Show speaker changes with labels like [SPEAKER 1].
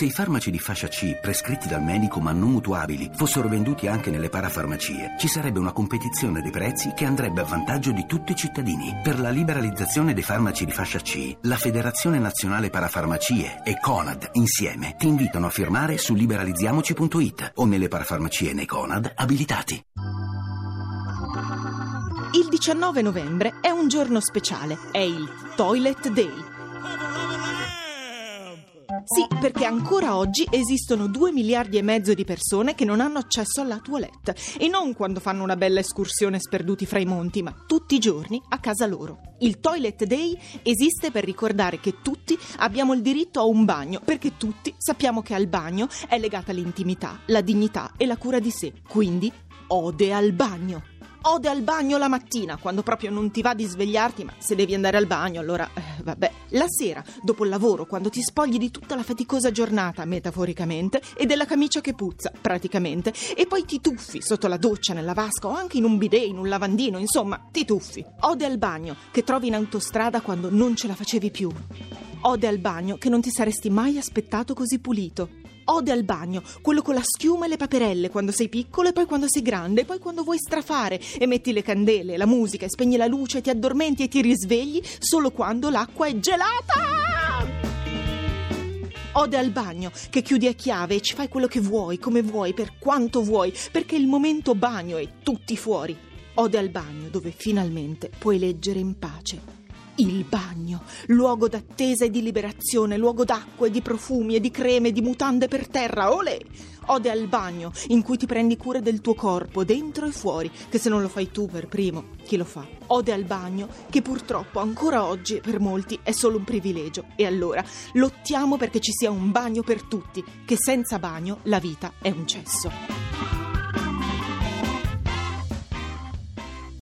[SPEAKER 1] Se i farmaci di fascia C, prescritti dal medico ma non mutuabili, fossero venduti anche nelle parafarmacie, ci sarebbe una competizione dei prezzi che andrebbe a vantaggio di tutti i cittadini. Per la liberalizzazione dei farmaci di fascia C, la Federazione Nazionale Parafarmacie e Conad insieme ti invitano a firmare su liberalizziamoci.it o nelle parafarmacie nei Conad abilitati.
[SPEAKER 2] Il 19 novembre è un giorno speciale, è il Toilet Day. Sì, perché ancora oggi esistono 2 miliardi e mezzo di persone che non hanno accesso alla toilette e non quando fanno una bella escursione sperduti fra i monti, ma tutti i giorni a casa loro. Il Toilet Day esiste per ricordare che tutti abbiamo il diritto a un bagno, perché tutti sappiamo che al bagno è legata l'intimità, la dignità e la cura di sé. Quindi, ode al bagno. Ode al bagno la mattina, quando proprio non ti va di svegliarti, ma se devi andare al bagno, allora eh, vabbè. La sera, dopo il lavoro, quando ti spogli di tutta la faticosa giornata, metaforicamente, e della camicia che puzza, praticamente, e poi ti tuffi sotto la doccia, nella vasca o anche in un bidet, in un lavandino, insomma, ti tuffi. Ode al bagno che trovi in autostrada quando non ce la facevi più. Ode al bagno che non ti saresti mai aspettato così pulito. Ode al bagno, quello con la schiuma e le paperelle quando sei piccolo e poi quando sei grande e poi quando vuoi strafare e metti le candele, la musica e spegni la luce e ti addormenti e ti risvegli solo quando l'acqua è gelata. Ode al bagno, che chiudi a chiave e ci fai quello che vuoi, come vuoi, per quanto vuoi, perché il momento bagno è tutti fuori. Ode al bagno, dove finalmente puoi leggere in pace. Il bagno, luogo d'attesa e di liberazione, luogo d'acqua e di profumi e di creme e di mutande per terra, olè! Ode al bagno, in cui ti prendi cura del tuo corpo, dentro e fuori, che se non lo fai tu per primo, chi lo fa? Ode al bagno, che purtroppo ancora oggi per molti è solo un privilegio. E allora lottiamo perché ci sia un bagno per tutti, che senza bagno la vita è un cesso.